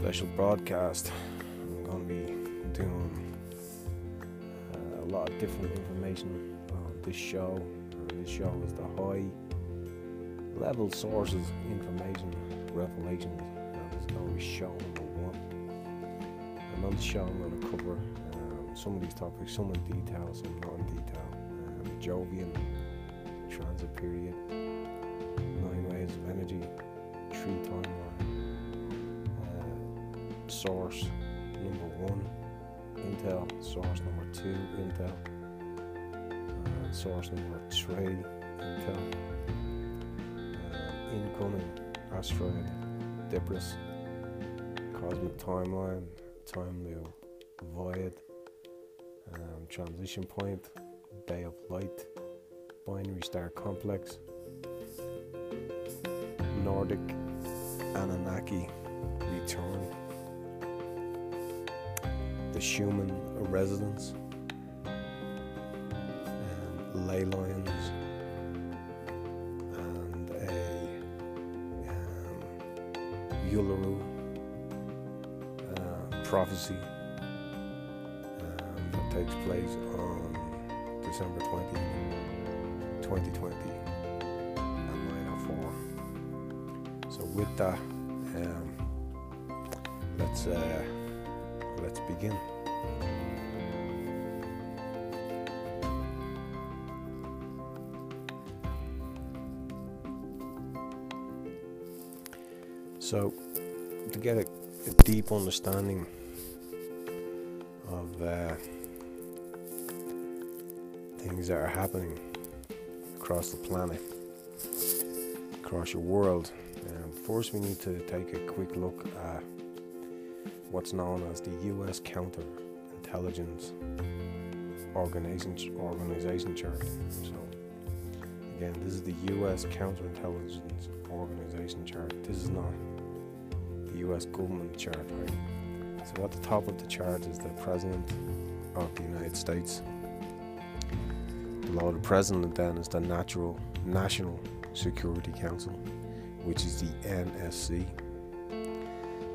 special broadcast. I'm going to be doing uh, a lot of different information on this show. And this show is the high level sources, information, revelations. And to be show number one. And on the show, I'm to cover um, some of these topics, some in detail, some not in detail. Um, Jovian transit period, nine waves of energy, true timeline source number one, Intel, source number two, Intel, uh, source number three, Intel, uh, incoming asteroid, debris, cosmic timeline, time new void, um, transition point, bay of light, binary star complex, Nordic Anunnaki return the Schumann resonance, and ley lines, and a um, Uluru uh, prophecy um, that takes place on December 20, 2020 at 9.04. So with that, um, let's uh, let's begin. So, to get a, a deep understanding of uh, things that are happening across the planet, across your world, um, first we need to take a quick look at what's known as the US Counterintelligence Organization, Organization Chart. So, again, this is the US Counterintelligence Organization Chart. This is not US government chart, right? So, at the top of the chart is the President of the United States. Below the President, then, is the Natural National Security Council, which is the NSC.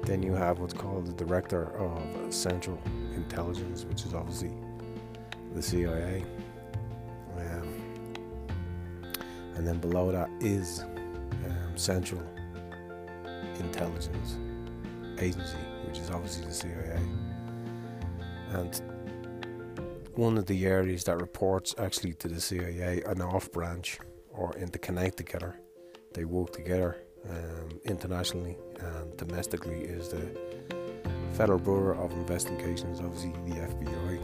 Then you have what's called the Director of Central Intelligence, which is obviously the CIA. Um, and then below that is um, Central Intelligence Agency, which is obviously the CIA. And one of the areas that reports actually to the CIA, an off branch or interconnect together, they work together um, internationally and domestically is the Federal Bureau of Investigations, obviously the FBI.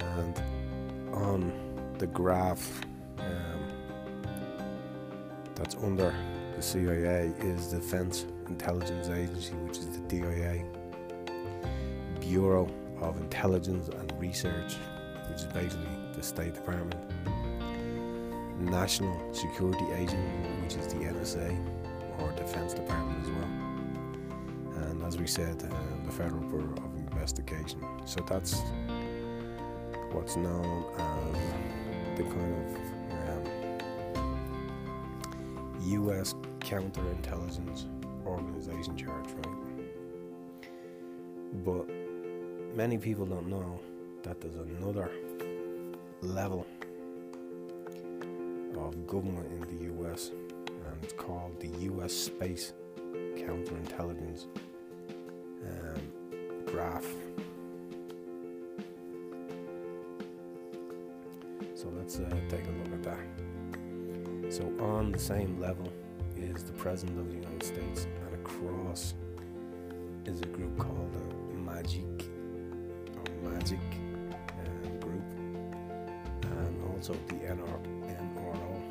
And on the graph um, that's under the CIA is the Defense Intelligence Agency, which is the DIA, Bureau of Intelligence and Research, which is basically the State Department. National Security Agency, which is the NSA or Defense Department as well. And as we said, uh, the Federal Bureau of Investigation. So that's what's known as the kind of um, U.S. counterintelligence organization chart, right? But many people don't know that there's another level of government in the US, and it's called the US Space Counterintelligence um, Graph. So let's uh, take a look at that. So, on the same level is the President of the United States, and across is a group called the Magic or Magic uh, Group, and also the NR. NRO.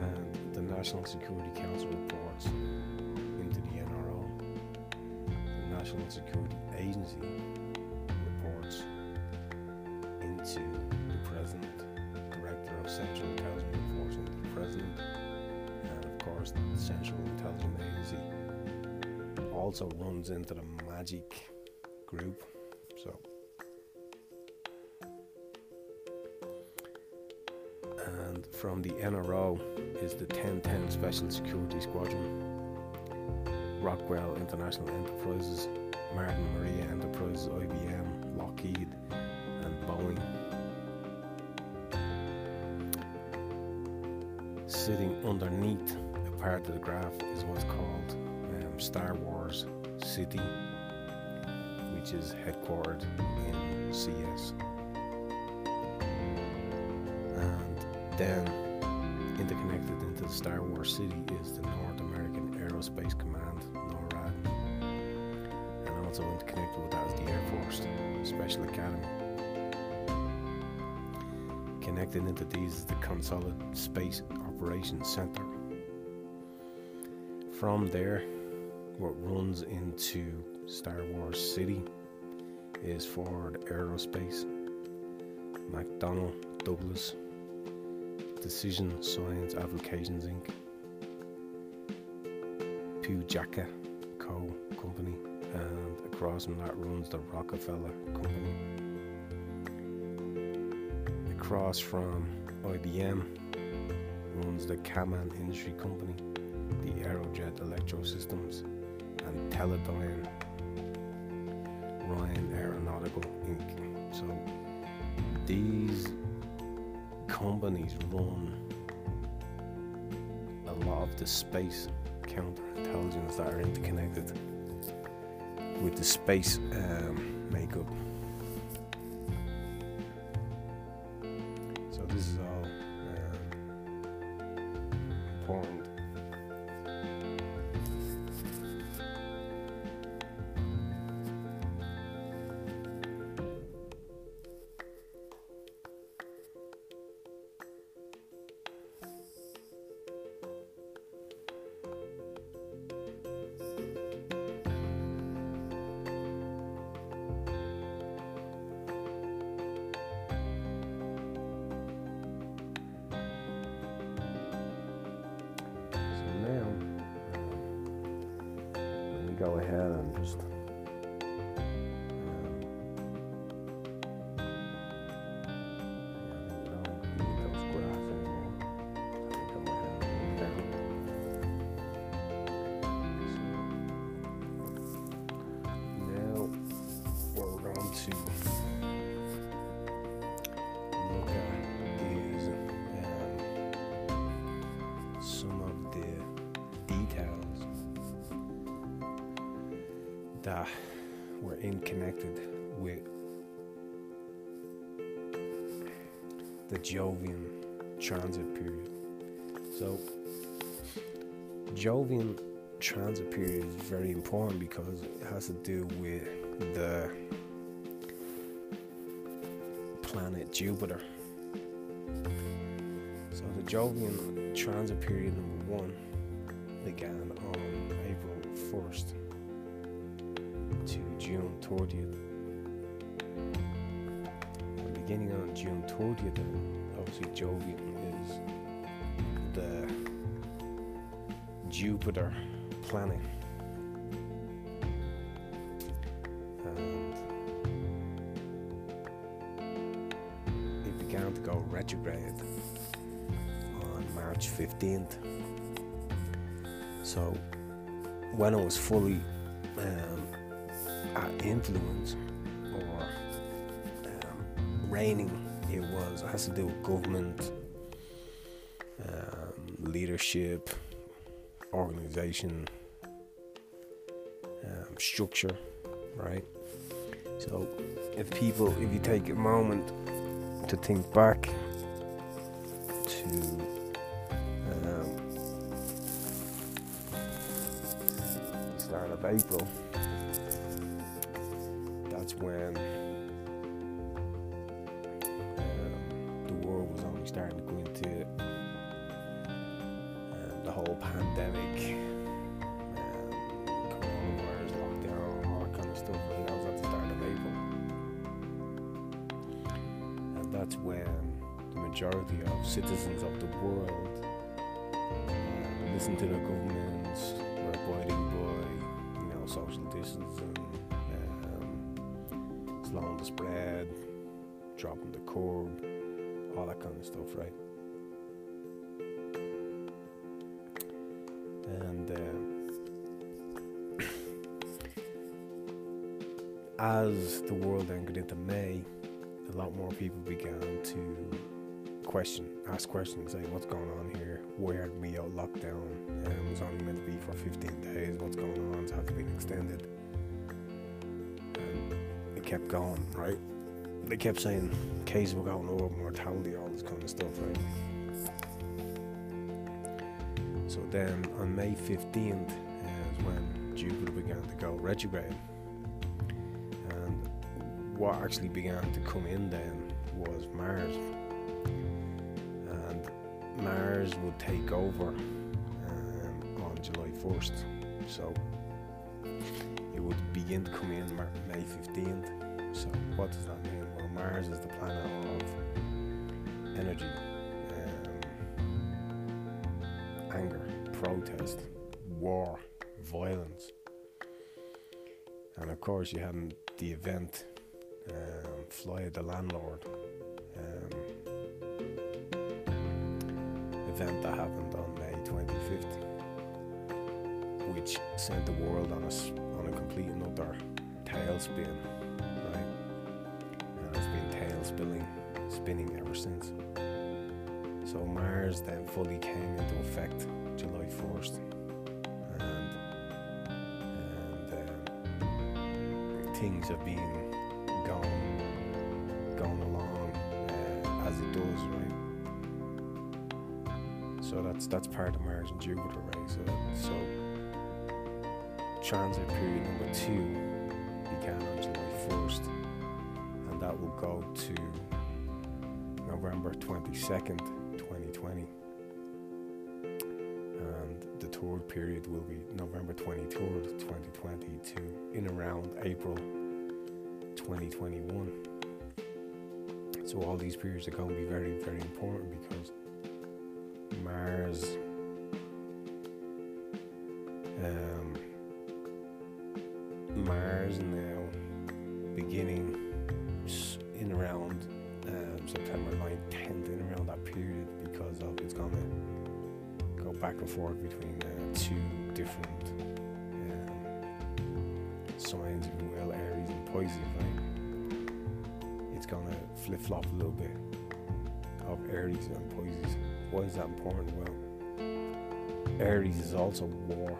And the National Security Council reports into the NRO. The National Security Agency also runs into the MAGIC group. So and from the NRO is the 1010 Special Security Squadron, Rockwell International Enterprises, Martin Marietta Enterprises, IBM, Lockheed, and Boeing. Sitting underneath a part of the graph is what's called Star Wars City, which is headquartered in CS. And then interconnected into the Star Wars City is the North American Aerospace Command, NORAD. And also interconnected with that is the Air Force Special Academy. Connected into these is the Consolidated Space Operations Center. From there, what runs into Star Wars City is Ford Aerospace, McDonnell Douglas, Decision Science Applications Inc., Pujaka Co. Company, and across from that runs the Rockefeller Company. Across from IBM runs the Kaman Industry Company, the Aerojet Electro Systems, and Teledyne Ryan Aeronautical Inc. So these companies run a lot of the space counterintelligence that are interconnected with the space um, makeup. Go ahead and just. That were in connected with the Jovian transit period. So, Jovian transit period is very important because it has to do with the planet Jupiter. So the Jovian transit period number one began on April 1st to June 30th. And beginning on June 30th, then obviously Jovian is the Jupiter planet. It began to go retrograde on March 15th. So when it was fully influence or um, reigning, it was it has to do with government, um, leadership, organization, um, structure, right? So if people, if you take a moment to think back to um, start of April, that's when um, the world was only starting to go into um, the whole pandemic, um, coronavirus lockdown, all that kind of stuff. And that was at the start of April. And that's when the majority of citizens of the world uh, listen to the governments, were abiding by, you know, social distancing, long the spread, dropping the curb, all that kind of stuff, right? And uh, as the world angered into May, a lot more people began to question, ask questions like, what's going on here? Why are we out locked down? Um, it was only meant to be for 15 days. What's going on? It's had to be extended Kept going, right? They kept saying cases were going up, mortality, all this kind of stuff, right? So then on May 15th is when Jupiter began to go retrograde. And what actually began to come in then was Mars. And Mars would take over um, on July 1st. So it would begin to come in May 15th. What does that mean? Well, Mars is the planet of energy anger, protest, war, violence. And of course, you had the event, um, Fly the Landlord um, event that happened on May 25th, which sent the world on a, on a complete another tailspin, spinning ever since. So Mars then fully came into effect July 1st. And, and um, things have been going, along uh, as it does, right? So that's that's part of Mars and Jupiter, right? So, so transit period number two began on July 1st, and that will go to November 22nd 2020. And the third period will be November 23rd, 2020 to in around April 2021. So all these periods are going to be very, very important because Mars flip flop a little bit of Aries and Pisces. Why is that important? Well, Aries is also war.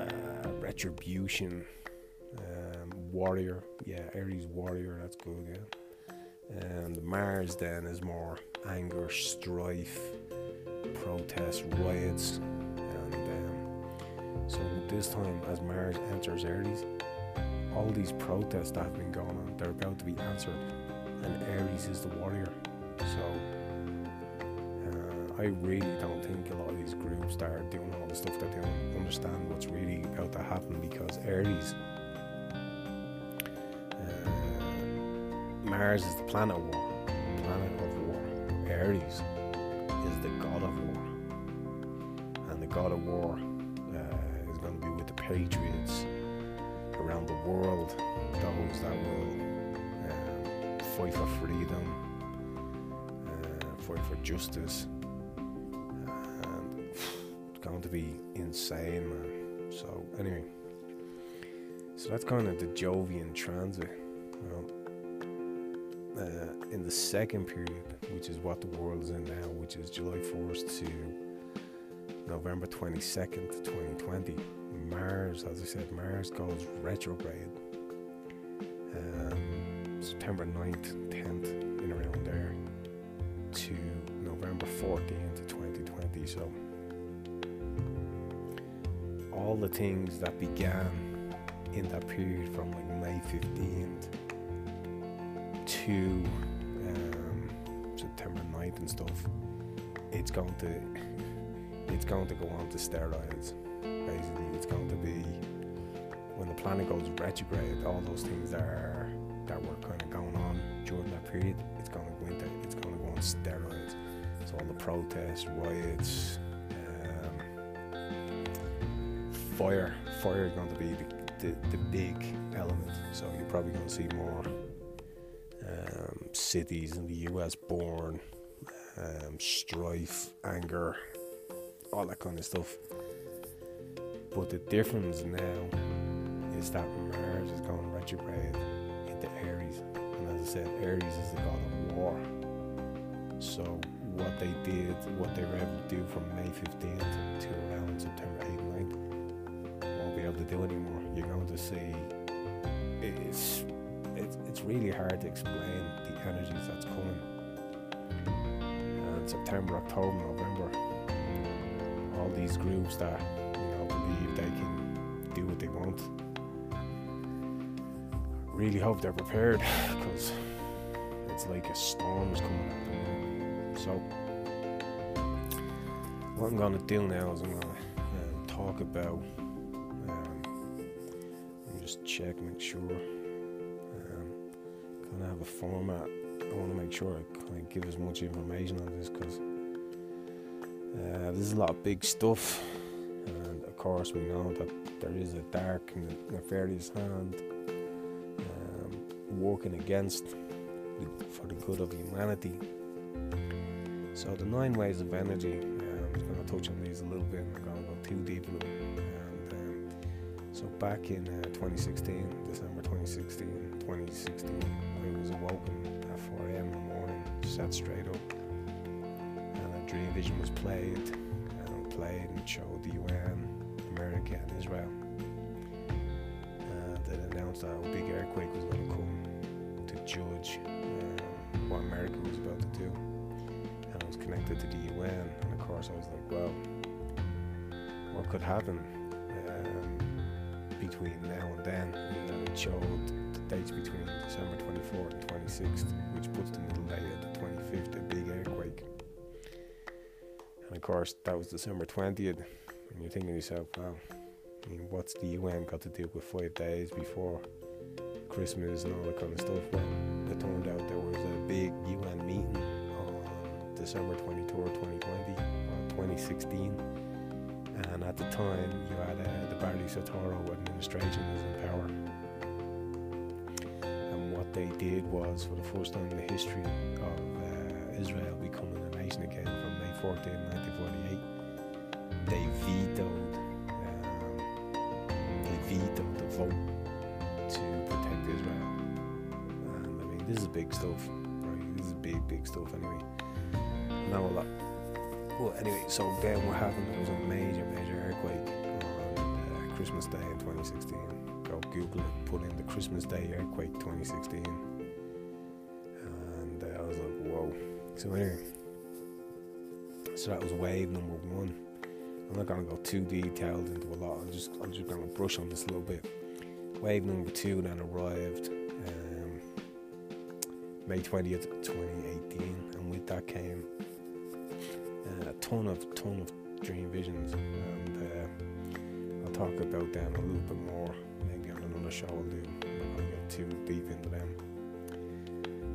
Um, retribution. Um, warrior, yeah, Aries warrior, that's good, yeah. And Mars then is more anger, strife, protests, riots, and um, so this time as Mars enters Aries, all these protests that have been going on, they're about to be answered, and Aries is the warrior. So I really don't think a lot of these groups that are doing all the stuff that they don't understand what's really about to happen because Aries, Mars is the planet of war, planet of war. Aries is the god of war, and the god of war uh, is going to be with the patriots around the world, those that will um, fight for freedom, uh, fight for justice It's going to be insane, man. So anyway, so that's kind of the Jovian transit. The second period, which is what the world is in now, which is July 1st to November 22nd, 2020, Mars, as I said, Mars goes retrograde. Um, September 9th, 10th, in around there, to November 14th to 2020. So all the things that began in that period from like May 15th to September 9th and stuff, it's going to it's going to go on to steroids. Basically, it's going to be when the planet goes retrograde, all those things that are that were kind of going on during that period, it's going to go into it's going to go on steroids. So all the protests, riots, fire. Fire is going to be the, the, the big element. So you're probably going to see more um, cities in the US born, um, strife, anger, all that kind of stuff. But the difference now is that Mars is going retrograde into Aries. And as I said, Aries is the god of war. So what they did, what they were able to do from May 15th to around September 8th and 9th, won't be able to do anymore. You're going to see it's it's, it's really hard to explain the energies that's coming. September, October, November, all these groups that you know believe they can do what they want. Really hope they're prepared because it's like a storm is coming. Up. So, what I'm to do now is I'm to um, talk about. Um, just check, make sure. Um, kind of have a format. I want to make sure I of give as much information on this because uh, there's a lot of big stuff, and of course we know that there is a dark and nefarious hand um, working against for the good of humanity. So the nine ways of energy. I'm going to touch on these a little bit. I'm not going to go too deep into them. Um, so back in uh, 2016, December 2016, 2016, I was awoken at 4 a.m. in the morning, sat straight up, and a dream vision was played, and played and showed the UN, America, and Israel. And it announced that a big earthquake was going to come to judge um, what America was about to do and I was connected to the UN. And of course, I was like, well, what could happen between now and then? And it showed the dates between December 24th and 26th, which puts the middle day at the 25th, a big earthquake. And of course, that was December 20th. And you're thinking to yourself, wow, I mean, what's the UN got to do with five days before Christmas and all that kind of stuff? Well, it turned out there was a big UN meeting on December 23rd, 2020, or 2016. At the time, you had uh, the Barry Soetoro administration was in power. And what they did was, for the first time in the history of uh, Israel becoming a nation again from May 14, 1948, they vetoed, um, they vetoed the vote to protect Israel. And I mean, this is big stuff, right? This is big, big stuff anyway Now a lot. Well, anyway, so then what happened? Was a major, major earthquake on uh, Christmas Day in 2016. Go Google it, put in the Christmas Day earthquake 2016, and uh, I was like, whoa. So anyway, so that was wave number one. I'm not gonna go too detailed into a lot. I'm just I'm just gonna brush on this a little bit. Wave number two then arrived um, May 20th, 2018, and with that came a ton of ton of dream visions, and uh, I'll talk about them a little bit more. Maybe on another show I'll do. I'm not gonna get too deep into them.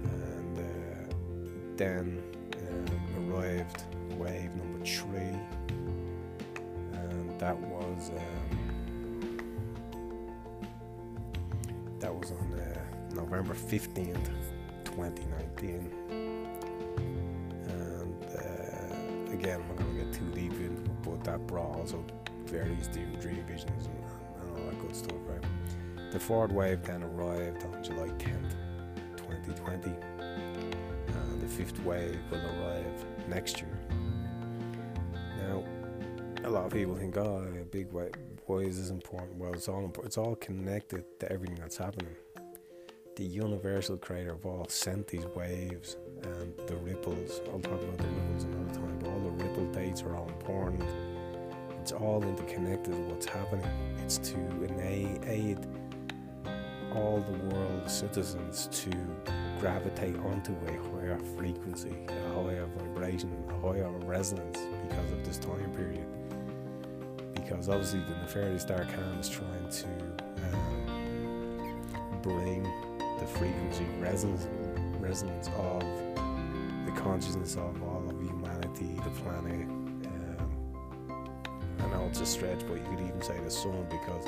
And uh, then uh, arrived wave number three, and that was um, that was on uh, November fifteenth, twenty nineteen. again, I'm not going to get too deep into it, but that brought also various dream visions and, and, all that good stuff, right? The fourth wave then arrived on July 10th, 2020, and uh, the fifth wave will arrive next year. Now, a lot of people think, oh, a big wave, why is this important? Well, it's all important. it's all connected to everything that's happening. The universal creator of all sent these waves and the ripples. I'll talk about the ripples another time, but all the ripple dates are all important. It's all interconnected what's happening. It's to aid all the world's citizens to gravitate onto a higher frequency, a higher vibration, a higher resonance because of this time period. Because obviously the nefarious dark hand is trying to um, bring the frequency resonance, resonance of the consciousness of all of humanity, the planet, it's a stretch, but you could even say the sun because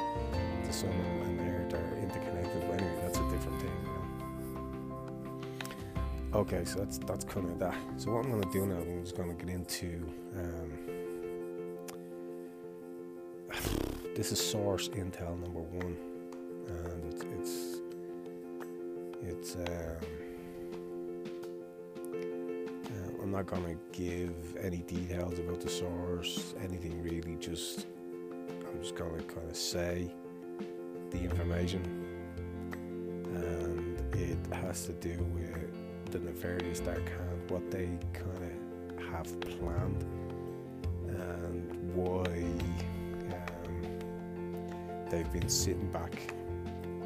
the sun and, and Earth are interconnected. But anyway, that's a different thing. You know? Okay, so that's that's kind of that. So what I'm going to do now, I'm just going to get into. Um, this is source intel number one, and it's it's it's. Um, not gonna give any details about the source, anything really. Just I'm just gonna kind of say the information, and it has to do with the nefarious dark hand, what they kind of have planned, and why um, they've been sitting back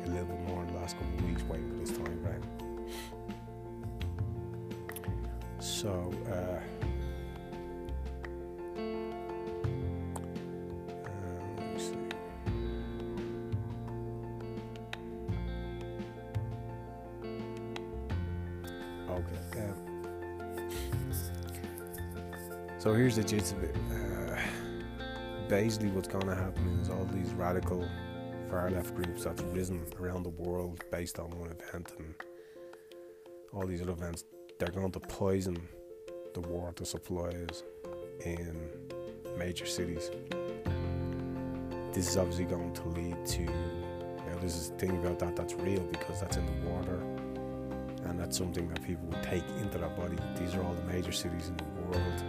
a little bit more in the last couple of weeks waiting for this time frame. So, uh, uh. Okay. Um, so here's the gist of it. Uh, basically, what's going to happen is all these radical far left groups that's risen around the world based on one event and all these other events they're going to poison the water supplies in major cities. This is obviously going to lead to, know, this is the thing about that that's real because that's in the water and that's something that people would take into their body. These are all the major cities in the world.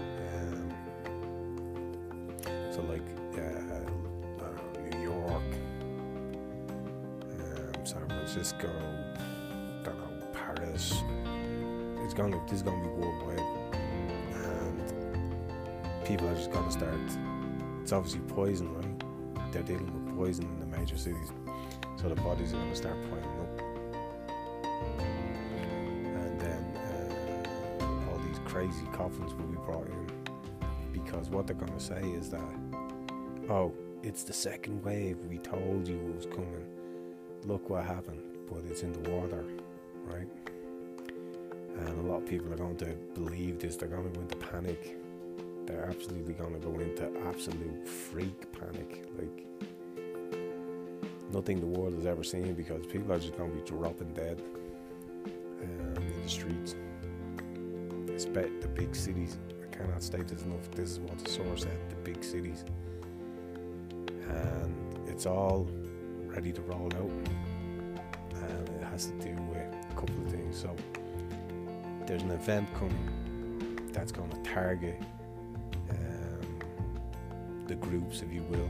This is gonna be worldwide, and people are just gonna start. It's obviously poison, right? They're dealing with poison in the major cities, so the bodies are gonna start piling up, and then uh, all these crazy coffins will be brought in because what they're gonna say is that, oh, it's the second wave. We told you it was coming. Look what happened, but it's in the water, right? And a lot of people are going to believe this. They're going to go into panic. They're absolutely going to go into absolute freak panic, like nothing the world has ever seen, because people are just going to be dropping dead um, in the streets. Expect the big cities. I cannot state this enough. This is what the source said. The big cities, and it's all ready to roll out, and it has to do with a couple of things. So there's an event coming that's going to target um, the groups, if you will,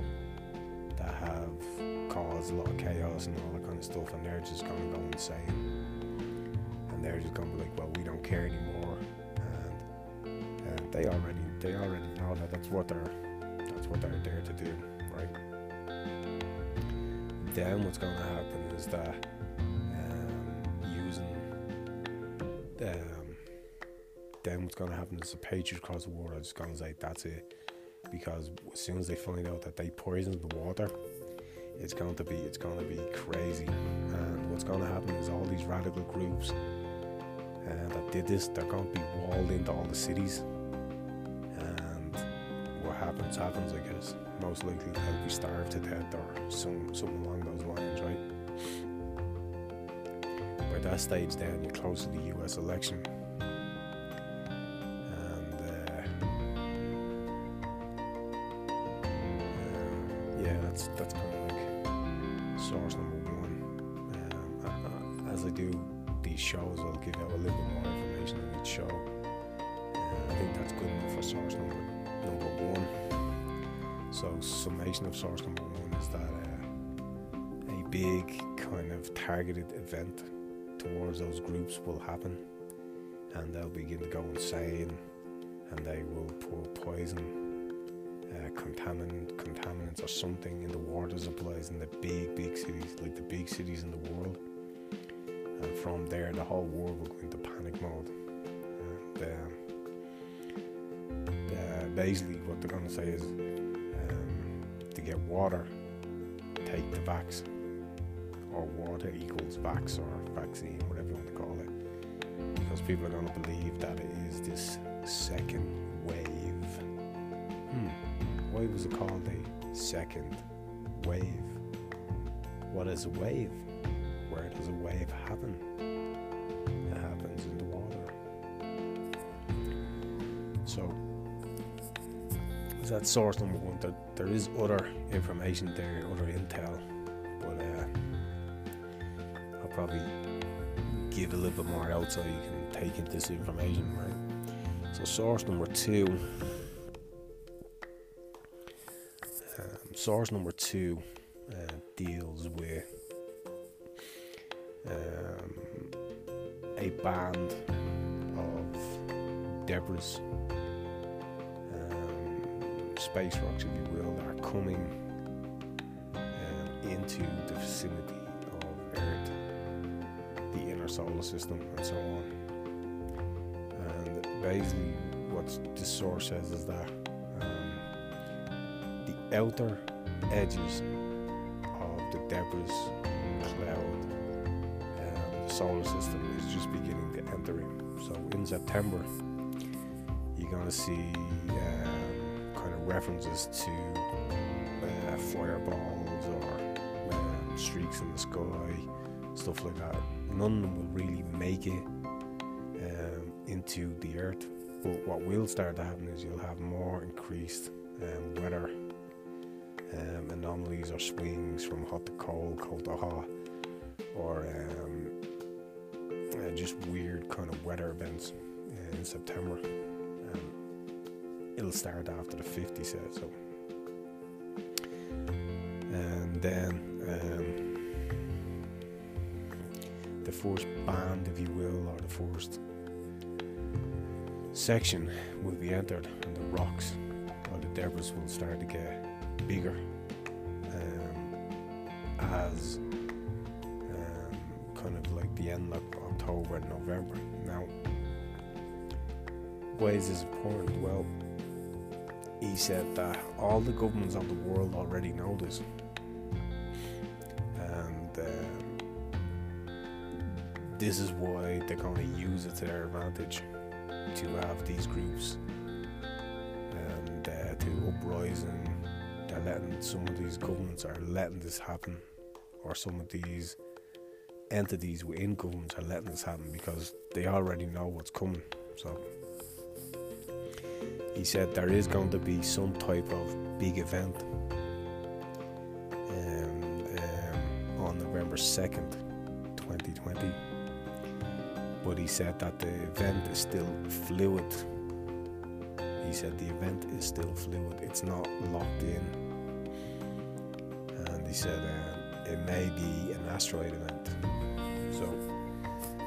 that have caused a lot of chaos and all that kind of stuff, and they're just going to go insane. And they're just going to be like, "Well, we don't care anymore," and, and they already they already know that that's what they're that's what they're there to do, right? Then what's going to happen is that what's going to happen is the patriots across the world are just going to say that's it. Because as soon as they find out that they poisoned the water it's going to be it's going to be crazy. And what's going to happen is all these radical groups uh, that did this they're going to be walled into all the cities. And what happens happens I guess. Most likely they'll be starved to death or some something along those lines right? By that stage then you're close to the US election show. Uh, I think that's good enough for source number number one. So summation of source number one is that uh, a big kind of targeted event towards those groups will happen, and they'll begin to go insane, and they will pour poison uh, contaminant, contaminants or something in the water supplies in the big, big cities, like the big cities in the world. And from there, the whole world will go into panic mode. Basically, what they're going to say is um, to get water, take the vax, or water equals vax or vaccine, whatever you want to call it. Because people are going to believe that it is this second wave. Hmm why was it called a second wave. What is a wave? Where does a wave happen? That's source number one. There, there is other information there, other intel, but uh, I'll probably give a little bit more out so you can take in this information, right? So, source number two. Um, source number two uh, deals with um, a band of debris space rocks, if you will, that are coming um, into the vicinity of Earth, the inner solar system, and so on. And basically, what this source says is that um, the outer edges of the debris cloud, um, the solar system, is just beginning to enter in. So in September, you're to see. Uh, references to uh, fireballs or um, streaks in the sky, stuff like that. None of will really make it um, into the earth. But what will start to happen is you'll have more increased um, weather um, anomalies or swings from hot to cold, cold to hot, or um, uh, just weird kind of weather events in September it'll start after the 50 set so. And then um, the first band if you will or the first section will be entered and the rocks or the debris will start to get bigger um, as um, kind of like the end of October and November. Now why is this important? Well he said that all the governments of the world already know this. And um, this is why they're going to use it to their advantage to have these groups and uh, to uprise and they're letting some of these governments are letting this happen or some of these entities within governments are letting this happen because they already know what's coming. So he said there is going to be some type of big event um, um, on November 2nd, 2020. But he said that the event is still fluid. He said the event is still fluid, it's not locked in. And he said uh, it may be an asteroid event. So uh,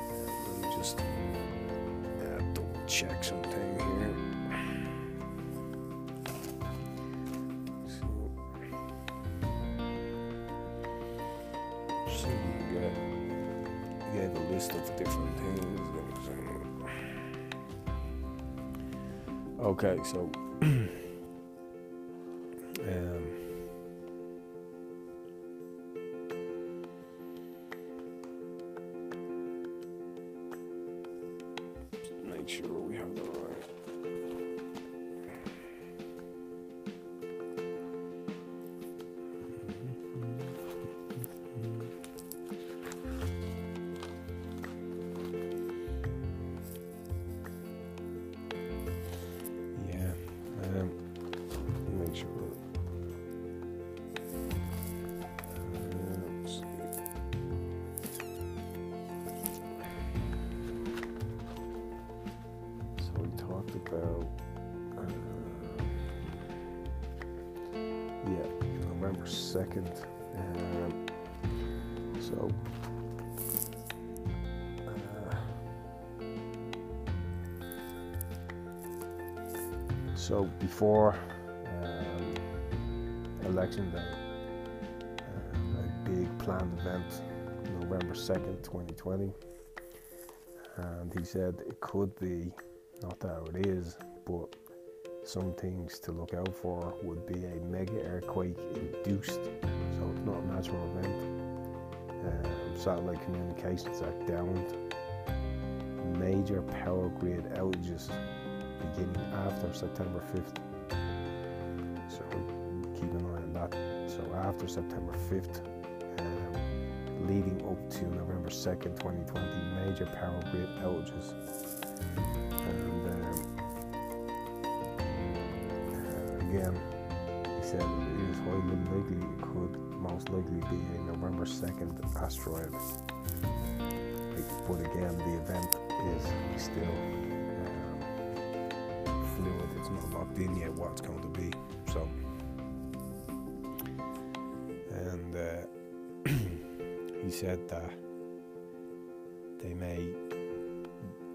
let me just uh, double check something here. Okay, so before um, election day, uh, a big planned event, November 2nd, 2020. And he said it could be not that it is, but some things to look out for would be a mega earthquake induced, so it's not a natural event. Um, satellite communications are downed. Major power grid outages beginning after September 5th. After September 5th, um, leading up to November 2nd, 2020, major power grid outages. And um, uh, again, he said it is highly likely it could most likely be a November 2nd asteroid. But again, the event is still um, fluid, it's not locked in yet what it's going to be. Said that they may,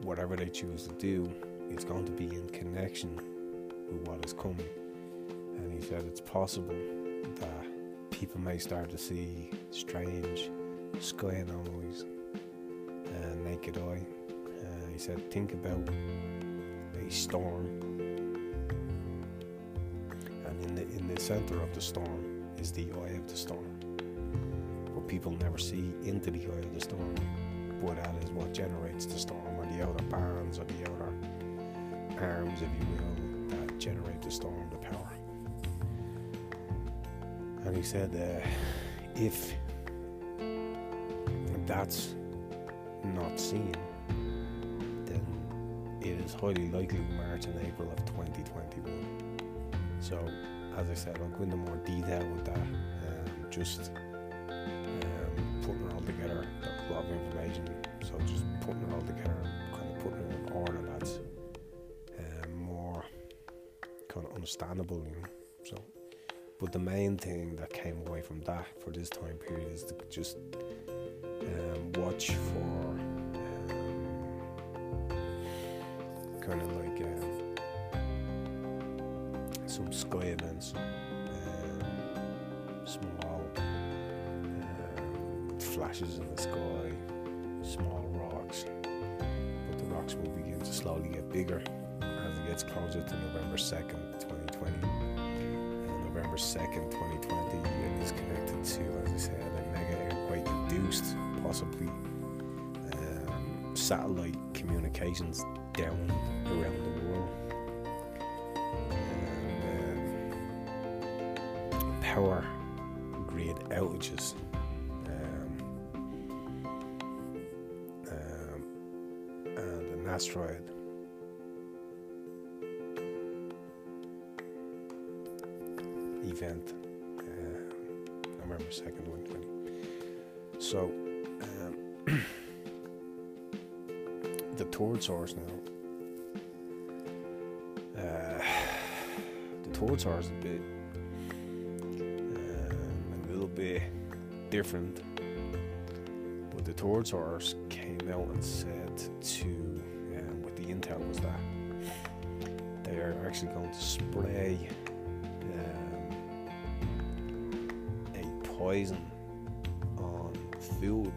whatever they choose to do, it's going to be in connection with what is coming. And he said it's possible that people may start to see strange sky anomalies and naked eye. Uh, he said, think about a storm, and in the in the center of the storm is the eye of the storm. People never see into the eye of the storm. But that is what generates the storm, or the outer bands, or the outer arms, if you will, that generate the storm, the power. And he said, uh, if that's not seen, then it is highly likely March and April of 2021. So, as I said, I'll go into more detail with that. Um, just So, just putting it all together kind of putting it in order that's um, more kind of understandable, you know. So, but the main thing that came away from that for this time period is to just um, watch for um, kind of like um, some sky events, um, small um, flashes in the sky, small rocks. But the rocks will begin to slowly get bigger as it gets closer to November 2nd, 2020. And November 2nd, 2020 it is connected to, as I said, a mega earthquake induced, possibly um, satellite communications down around the world. Asteroid event uh, November 2nd, 2020. So, um, the toward source now. Uh, the toward source a bit, um, a little bit different. But the toward source came out and said to, intel was that they are actually going to spray um, a poison on food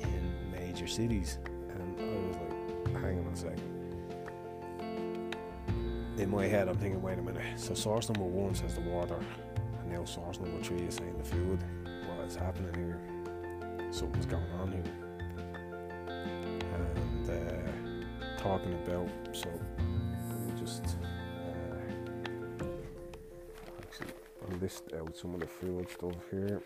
in major cities. And I was like, hang on a second. In my head, I'm thinking, wait a minute. So, source number one says the water, and now source number three is saying the food. What is happening here? Something's going on here. And uh, talking about, so let me just uh, list out some of the food stuff here.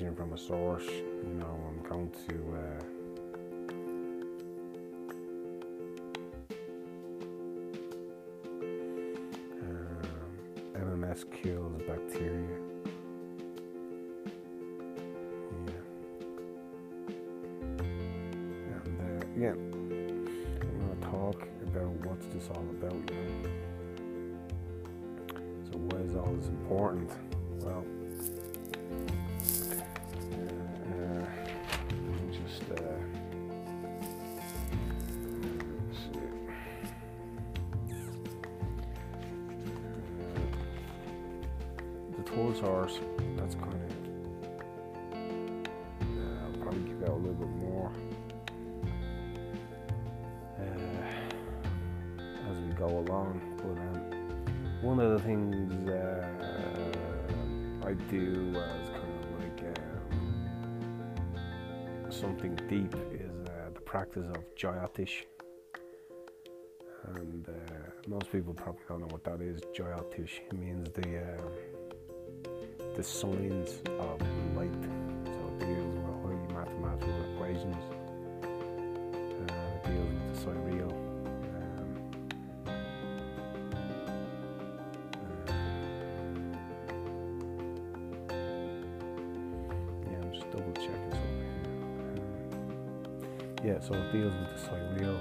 Information from a source. You know, I'm going to. Uh, um, MMS kills bacteria. Yeah. And again, I'm going to talk about what's this all about, you know. So why is all this important? The Taurus that's kind of uh, I'll probably give out a little bit more uh, as we go along. But um, one of the things uh, I do as kind of like um, something deep is uh, the practice of Jyotish. And uh, most people probably don't know what that is. Jyotish means the um, the signs of light. So it deals with highly mathematical equations. Uh, it deals with the sidereal. Um, uh, yeah, I'm just double checking something. Um, yeah, so it deals with the sidereal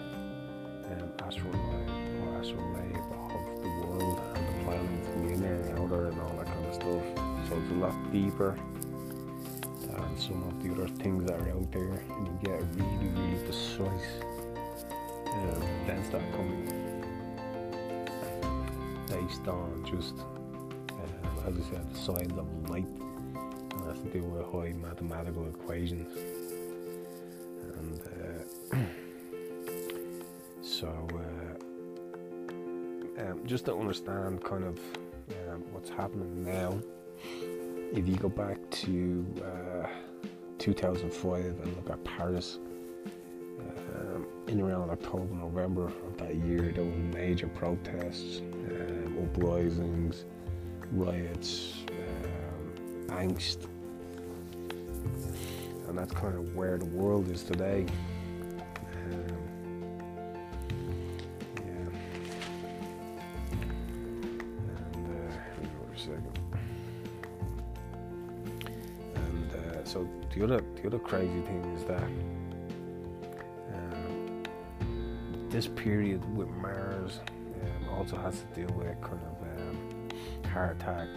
um, astral lot deeper than some of the other things that are out there, and you get really, really precise um, events that coming based on just, uh, as I said, the signs of light, and that's to do with high mathematical equations. And uh, so, uh, um, just to understand kind of um, what's happening now, if you go back to uh, 2005 and look at Paris, um, in around October, November of that year, there were major protests, um, uprisings, riots, um, angst, and that's kind of where the world is today. So the other the other crazy thing is that um, this period with Mars um, also has to deal with kind of um, heart attack,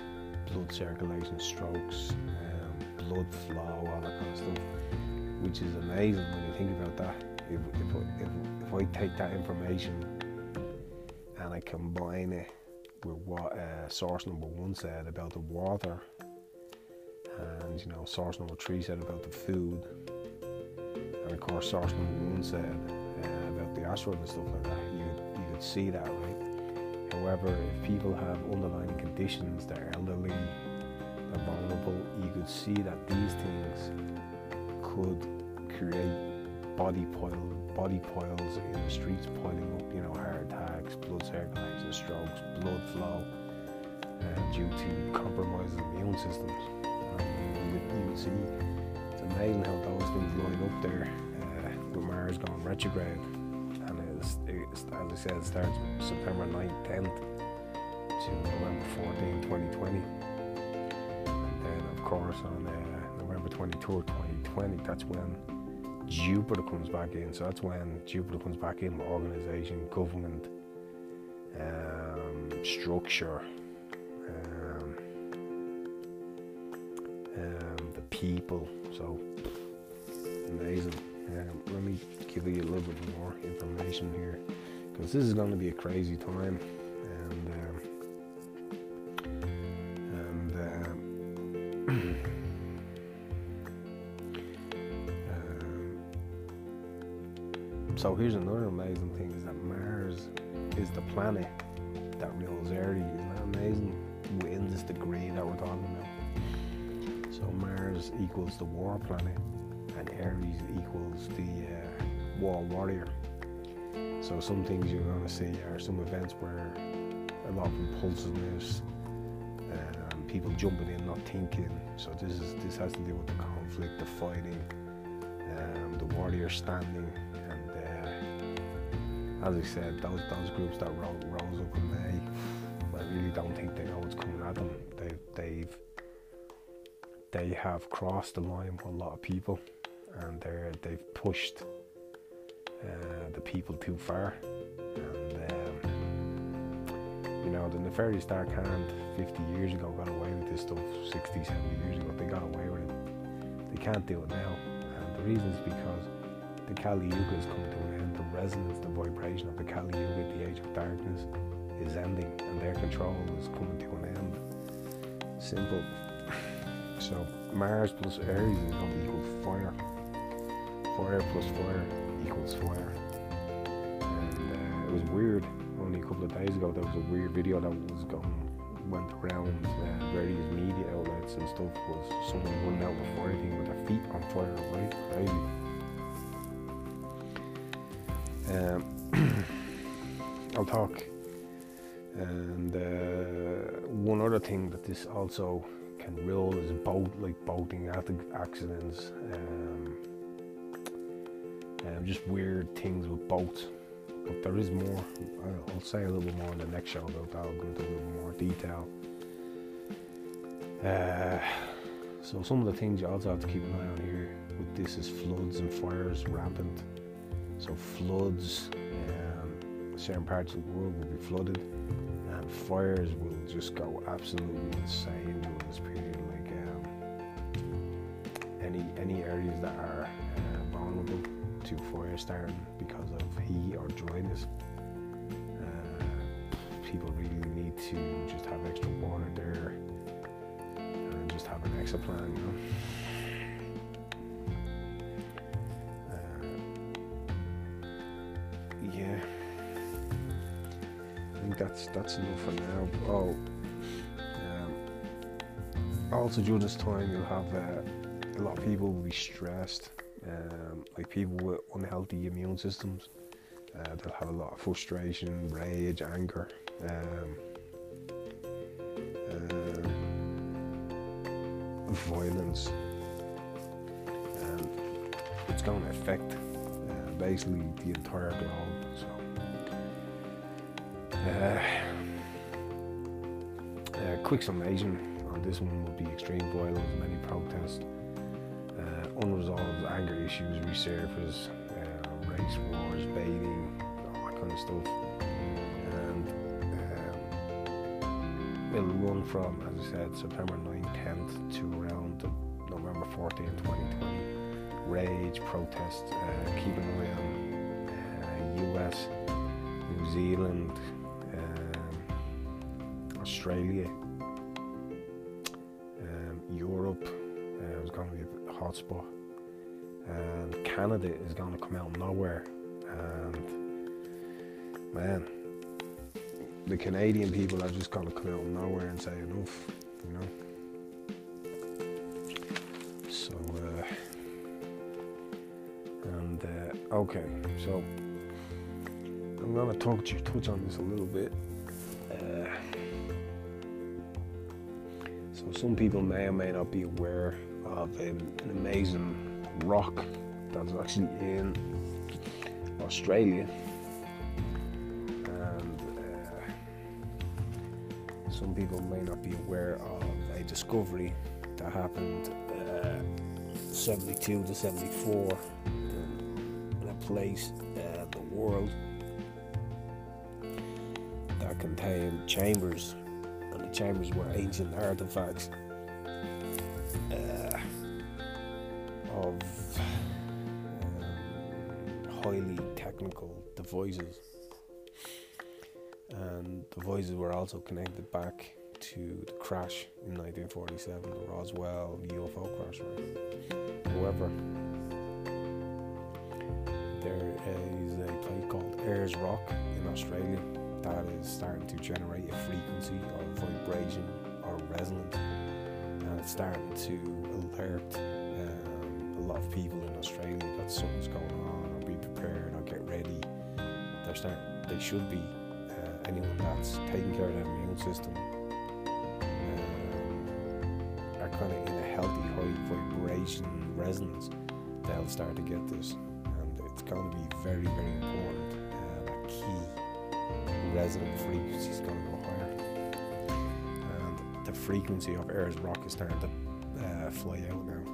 blood circulation, strokes, um, blood flow, all that kind of stuff, which is amazing when you think about that. If, if, if, if I take that information and I combine it with what uh, source number one said about the water, and you know, source number three said about the food, and of course, source number one said uh, about the asteroid and stuff like that. You you could see that, right? However, if people have underlying conditions, they're elderly, they're vulnerable, you could see that these things could create body pile, body piles in the streets piling up, you know, heart attacks, blood circulation, strokes, blood flow, uh, due to compromised immune systems. You, would see, it's amazing how those things line up there uh, with Mars going retrograde. And it's, it's, as I said, it starts September 9th, 10th to November 14, 2020. And then, of course, on uh, November 23rd, 2020, that's when Jupiter comes back in. So that's when Jupiter comes back in with organization, government, um, structure, people. So amazing. Um, let me give you a little bit more information here because this is going to be a crazy time. And, um, and um, um, so here's another amazing thing is that Mars is the planet that rules Aries. Isn't that amazing? Within this degree that we're talking about. So Mars equals the war planet and Aries equals the uh, war warrior. So some things you're going to see are some events where a lot of impulsiveness, um, people jumping in, not thinking. So this is this has to do with the conflict, the fighting, um, the warrior standing, and uh, as I said, those those groups that ro- rose up in May, I really don't think they know what's coming at them. They they've they have crossed the line with a lot of people, and they're they've pushed uh, the people too far. And, um, you know, the nefarious dark hand 50 years ago got away with this stuff, 60, 70 years ago, they got away with it. They can't do it now. And the reason is because the Kali Yuga is coming to an end. The resonance, the vibration of the Kali Yuga, the age of darkness, is ending, and their control is coming to an end. Simple. So Mars plus Aries is going to equal fire. Fire plus fire equals fire. And uh, it was weird. Only a couple of days ago, there was a weird video that was going went around uh, various media outlets and stuff. Was someone running out of fire thing with their feet on fire, right? Crazy. Um, I'll talk. And uh, one other thing that this also can rule is boat, like boating accidents, um, um, just weird things with boats. But there is more. I'll say a little more in the next show about that. I'll go into a little more detail. Uh, so some of the things you also have to keep an eye on here with this is floods and fires rampant. So floods, um, certain parts of the world will be flooded, and fires will just go absolutely insane during this period. Like um, any any areas that are uh, vulnerable to fire starting because of heat or dryness. Uh, people really need to just have extra water there and just have an extra plan, you know. That's that's enough for now. Oh, um, also during this time you'll have uh, a lot of people will be stressed um, like people with unhealthy immune systems, uh, they'll have a lot of frustration, rage, anger. Um, uh, violence. Um, it's going to affect uh, basically the entire globe. Quick summation on this one would be extreme violence, many protests unresolved anger issues resurface, uh, race wars, baiting, all that kind of stuff. And um, it'll run from, as I said, September 9th, 10th to around November 14th, 2020. Rage, protest, uh, keep an eye on uh, US, New Zealand, um, Australia, going to be a hotspot and Canada is going to come out of nowhere. And man, the Canadian people are just going to come out of nowhere and say enough, you know. So, uh, and uh, okay, so I'm going to talk to you, touch on this a little bit. Uh, so, some people may or may not be aware of an, amazing rock that's actually in Australia. And uh, some people may not be aware of a discovery that happened uh, 72 to 74 in, a place uh, the world that contained chambers, and the chambers were ancient artifacts devices. And the voices were also connected back to the crash in 1947, the Roswell UFO crash. Right? However, there is a place called Ayers Rock in Australia that is starting to generate a frequency or vibration or resonance, and it's starting to alert um, a lot of people in Australia that something's going on Or be prepared or get ready. They're starting, they should be. Uh, anyone that's taking care of their immune system um, are kind of in a healthy, high vibration resonance. They'll start to get this, and it's going to be very, very important. Uh, that key resonant frequency is going to go higher, and the frequency of Ayers Rock is starting to uh, fly out now.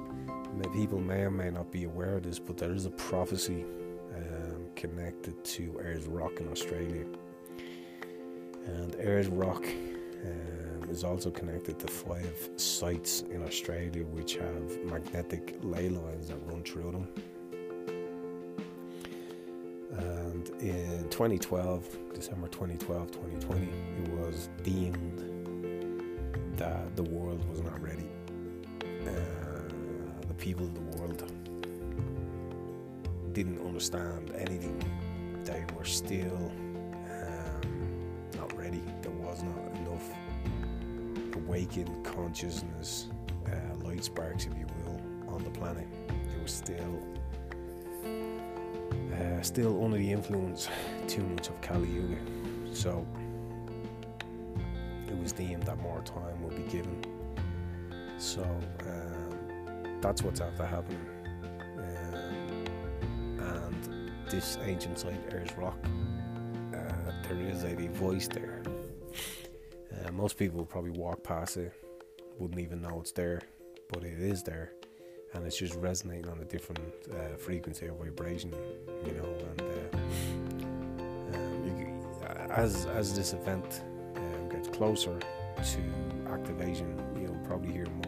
People may or may not be aware of this, but there is a prophecy connected to Ayers Rock in Australia. And Ayers Rock um, is also connected to five sites in Australia which have magnetic ley lines that run through them. And in 2012, December 2012, 2020, it was deemed that the world was not ready. Uh, the people of the world didn't understand anything. They were still um, not ready. There was not enough awakened consciousness, uh, light sparks, if you will, on the planet. It was still uh, still under the influence too much of Kali Yuga. So it was deemed that more time would be given. So um, that's what's after happening. This ancient site, Ayers Rock, uh, there is a voice there. Uh, most people probably walk past it, wouldn't even know it's there, but it is there and it's just resonating on a different uh, frequency or vibration, you know. And uh, um, you, as as this event um, gets closer to activation, you'll probably hear more,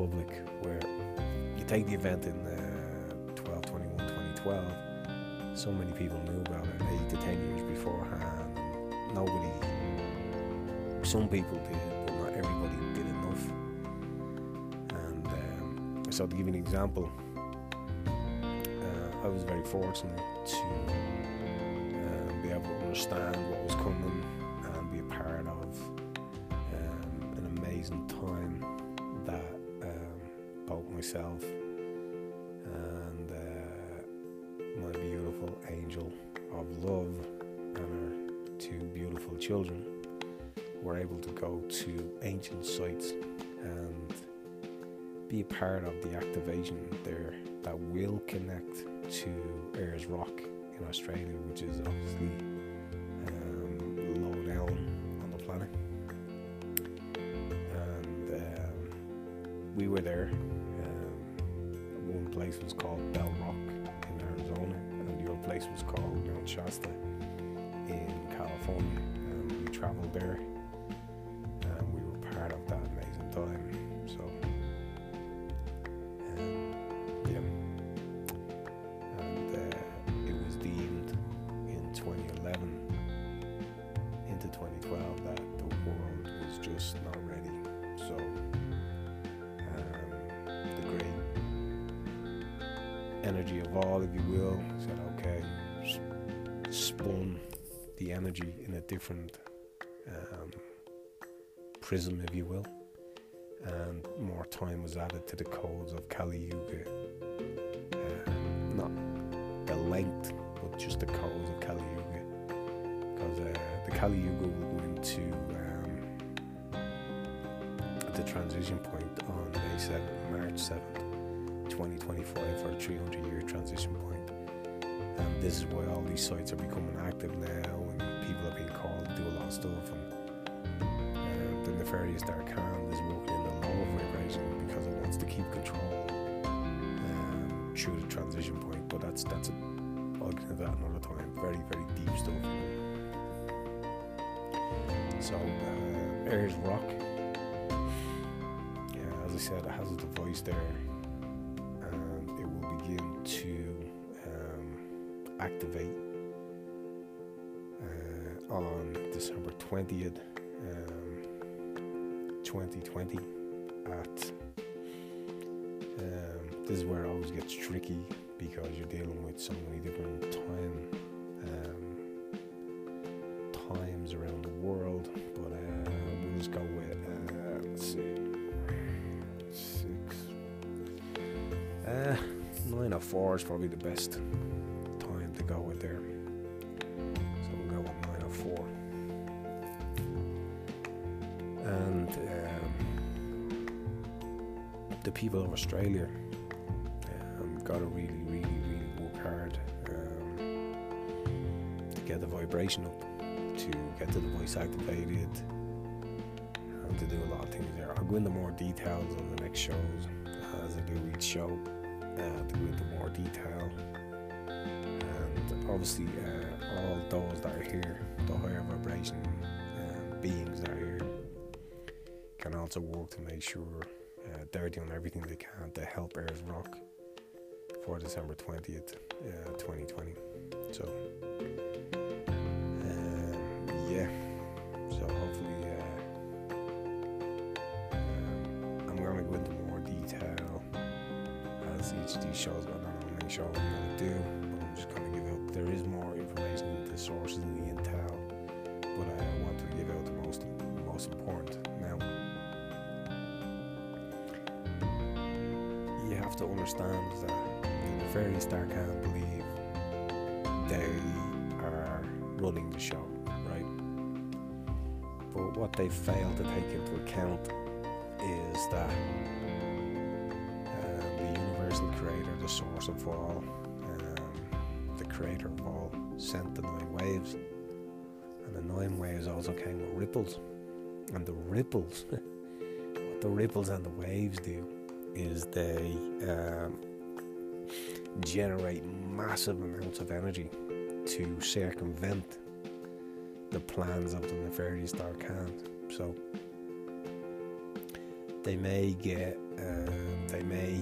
public. Where you take the event in uh, 12, 21, 2012, so many people knew about it eight to ten years beforehand nobody some people did but not everybody did enough and um, so to give you an example uh, I was very fortunate to um, be able to understand what was coming myself and uh, my beautiful angel of love and her two beautiful children were able to go to ancient sites and be a part of the activation there that will connect to Ayers Rock in Australia, which is obviously Traveled there and we were part of that amazing time. So, um, yeah. And uh, it was deemed in 2011 into 2012 that the world was just not ready. So, um, the great energy of all, if you will, said, okay, spun the energy in a different prism, if you will, and more time was added to the codes of Kali Yuga. Uh, not the length, but just the codes of Kali Yuga, because uh, the Kali Yuga will go into um, the transition point on May 7th, March 7th, 2025, for a 300 year transition point. and this is why all these sites are becoming active now and people are being called to do a lot of stuff and um, the nefarious dark hand is working in the low vibration because it wants to keep control um, through the transition point but that's that's a I'll get into that another time. Very very deep stuff. So uh, Rock. Yeah as I said it has a device there and it will begin to activate uh, on December 20th, um, 2020 at um, this is where it always gets tricky because you're dealing with so many different time um, times around the world but uh, we'll just go with uh, let's see. Six. Uh, 904 is probably the best of Australia um, got to really, really, really work hard um, to get the vibration up, to get to the device activated, and to do a lot of things there. I'll go into more details on the next shows as I do each show uh, to go into more detail. And obviously, uh, all those that are here, the higher vibration uh, beings that are here, can also work to make sure they're doing everything they can to help Ayers Rock for December 20th, uh, 2020. So, um, yeah. So hopefully, uh, um, I'm going to go into more detail as each of these shows go on. How many shows I'm going to do, but I'm just going to give out. There is more information in the sources in the intel, but I want to give out the most most important. Have to understand that the Fairy Star can't believe they are running the show, right? But what they fail to take into account is that uh, the universal creator, the source of all, um, the creator of all, sent the nine waves, and the nine waves also came with ripples, and the ripples, what the ripples and the waves do is they um, generate massive amounts of energy to circumvent the plans of the nefarious dark hand. So they may get, uh, they may,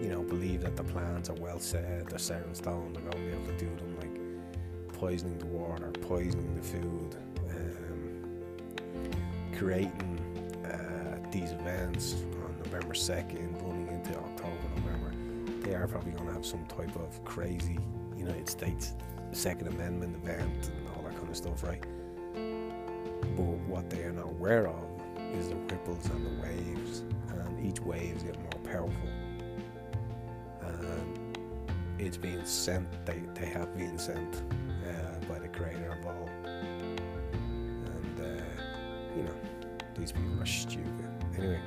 you know, believe that the plans are well set, they're set in stone, they're going to be able to do them, like poisoning the water, poisoning the food, um, creating uh, these events November 2nd, running into October, November. They are probably going to have some type of crazy United States Second Amendment event and all that kind of stuff, right? But what they are not aware of is the ripples and the waves, and each wave is getting more powerful. And it's being sent, they, they have been sent uh, by the creator of all. And, uh, you know, these people are stupid. Anyway,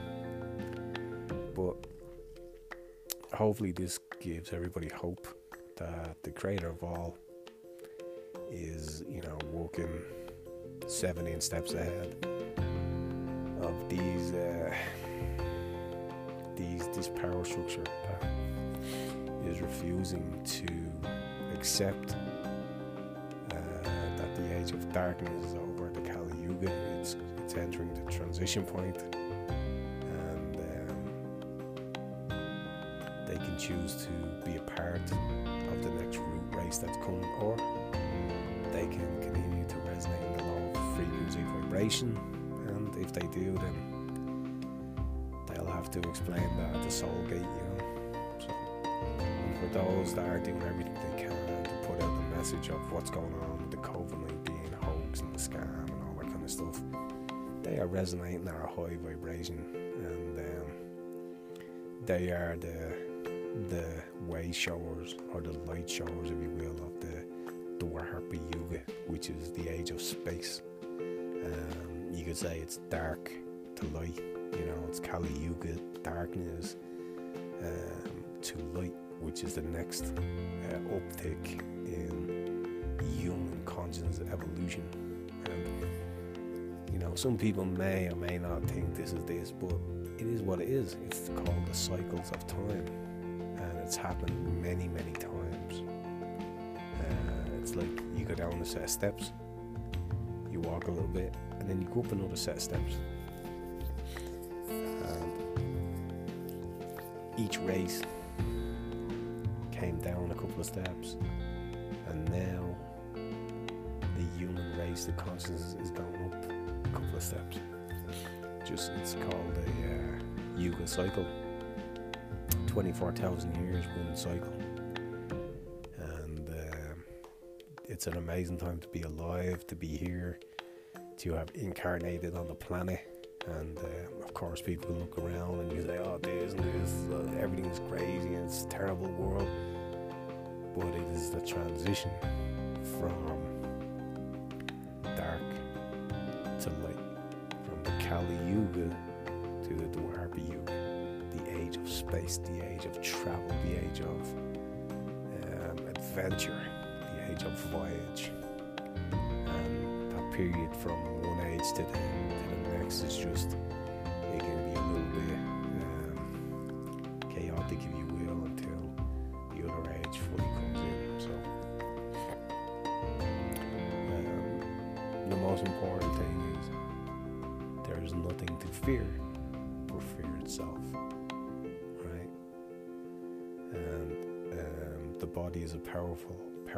but hopefully, this gives everybody hope that the creator of all is, you know, working 17 steps ahead of these uh, these this power structure that is refusing to accept uh, that the age of darkness is over. The Kali Yuga it's it's entering the transition point, choose to be a part of the next root race that's coming, or they can continue to resonate in the law of frequency vibration. And if they do, then they'll have to explain that at the soul gate, you know. So, and for those that are doing everything they can to put out the message of what's going on with the COVID 19 hoax and the scam and all that kind of stuff, they are resonating at a high vibration and um, they are the the way showers or the light showers, if you will, of the Dwapara Yuga, which is the age of space. Um, you could say it's dark to light, you know, it's Kali Yuga, darkness um, to light, which is the next uh, uptick in human consciousness evolution. And, you know, some people may or may not think this is this, but it is what it is. It's called the cycles of time it's happened many, many times. Uh, it's like you go down a set of steps, you walk a little bit, and then you go up another set of steps. And each race came down a couple of steps, and now the human race, the consciousness, is going up a couple of steps. Just it's called a uh, Yuga cycle. 24,000 years one cycle. And uh, it's an amazing time to be alive, to be here, to have incarnated on the planet. And uh, of course, people look around and you say, oh, this and this, uh, everything's crazy, it's a terrible world. But it is the transition from dark to light, from the Kali Yuga to the Dwapara Yuga age of space, the age of travel, the age of um, adventure, the age of voyage. And that period from one age to the, to the basics is just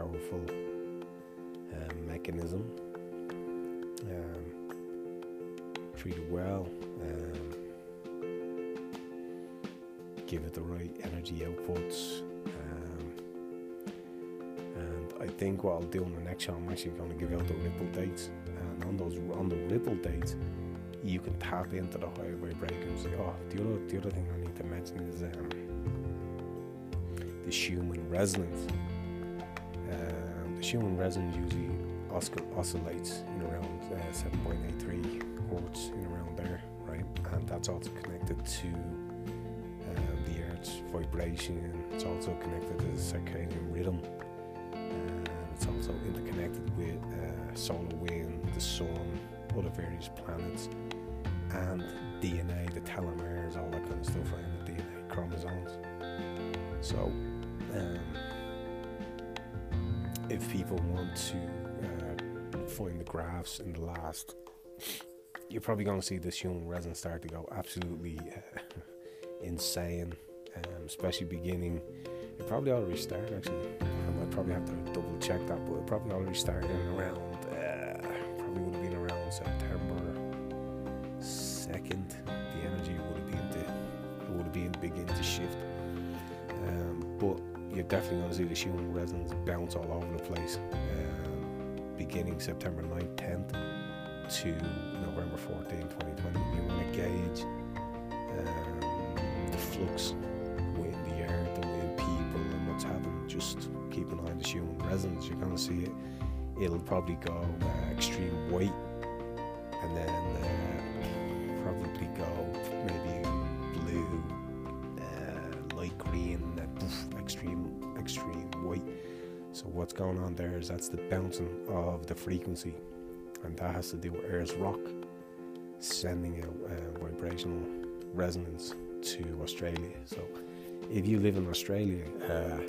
powerful, um, mechanism. Um, treated well, um, give it the right energy outputs. Um, and I think what I'll do in the next show, I'm actually going to give out the ripple dates. And on those on the ripple dates, you can tap into the higher vibrations. Oh, the other the other thing I need to mention is um, the Schumann resonance. Um, the Schumann resonance usually oscillates in around uh, 7.83 hertz in around there, right? And that's also connected to um, the Earth's vibration. It's also connected to the circadian rhythm. And it's also interconnected with uh, solar wind, the sun, other various planets, and DNA, the telomeres, all that kind of stuff, and the DNA chromosomes. So, um, if people want to uh, find the graphs in the last, you're probably going to see this human resin start to go absolutely uh, insane, um, especially beginning. It probably already started actually. I might probably have to double check that, but it probably already started around. Uh, probably would have been around September definitely going to see the Schumann resonance bounce all over the place. Um, beginning September 9th, 10th to November 14th, 2020. You want to gauge um, the flux within the earth and within people and what's happening. Just keep an eye on the Schumann resonance. You're going to see it. It'll probably go uh, extreme white and then uh, probably go what's going on there is that's the bouncing of the frequency, and that has to do with Ayers Rock sending uh, vibrational resonance to Australia. So if you live in Australia, uh,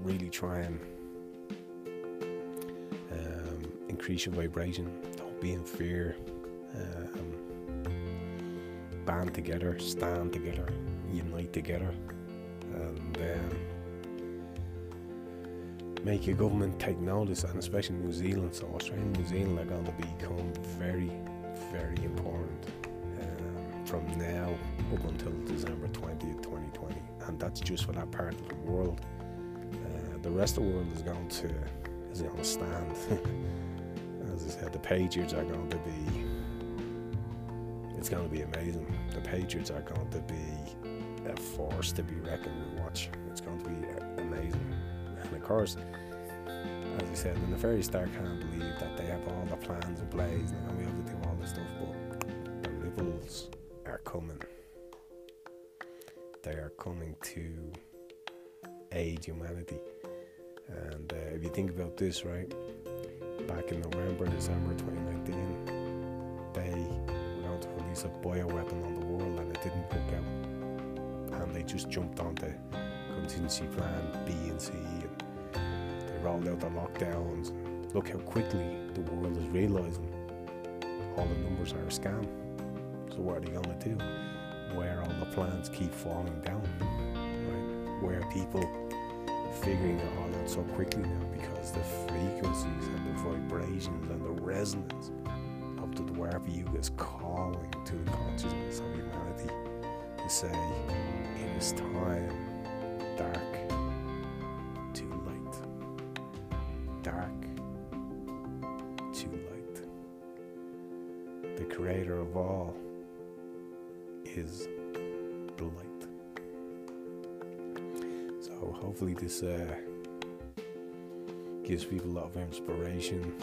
really try and um, increase your vibration. Don't be in fear. Um, band together, stand together, unite together, and um, make your government take notice, and especially New Zealand. So Australia and New Zealand are going to become very, very important um, from now up until December 20th, 2020, and that's just for that part of the world. Uh, the rest of the world is going to is going to stand. As I said, the Patriots are going to be. It's going to be amazing. The Patriots are going to be a force to be reckoned with. Watch, it's going to be amazing. And of course, as I said, the nefarious star can't believe that they have all the plans in place and we have to be able to do all this stuff, but the Rebels are coming. They are coming to aid humanity. And uh, if you think about this, right, back in November, December 2019, they were going to release a bioweapon on the world and it didn't work out. And they just jumped onto contingency plan B and C and rolled out the lockdowns. Look how quickly the world is realizing all the numbers are a scam. So what are they going to do? Where all the plans keep falling down, right? Where people figuring it all out so quickly now because the frequencies and the vibrations and the resonance of the Dwarf is calling to the consciousness of humanity to say it is time dark hopefully this uh, gives people a lot of inspiration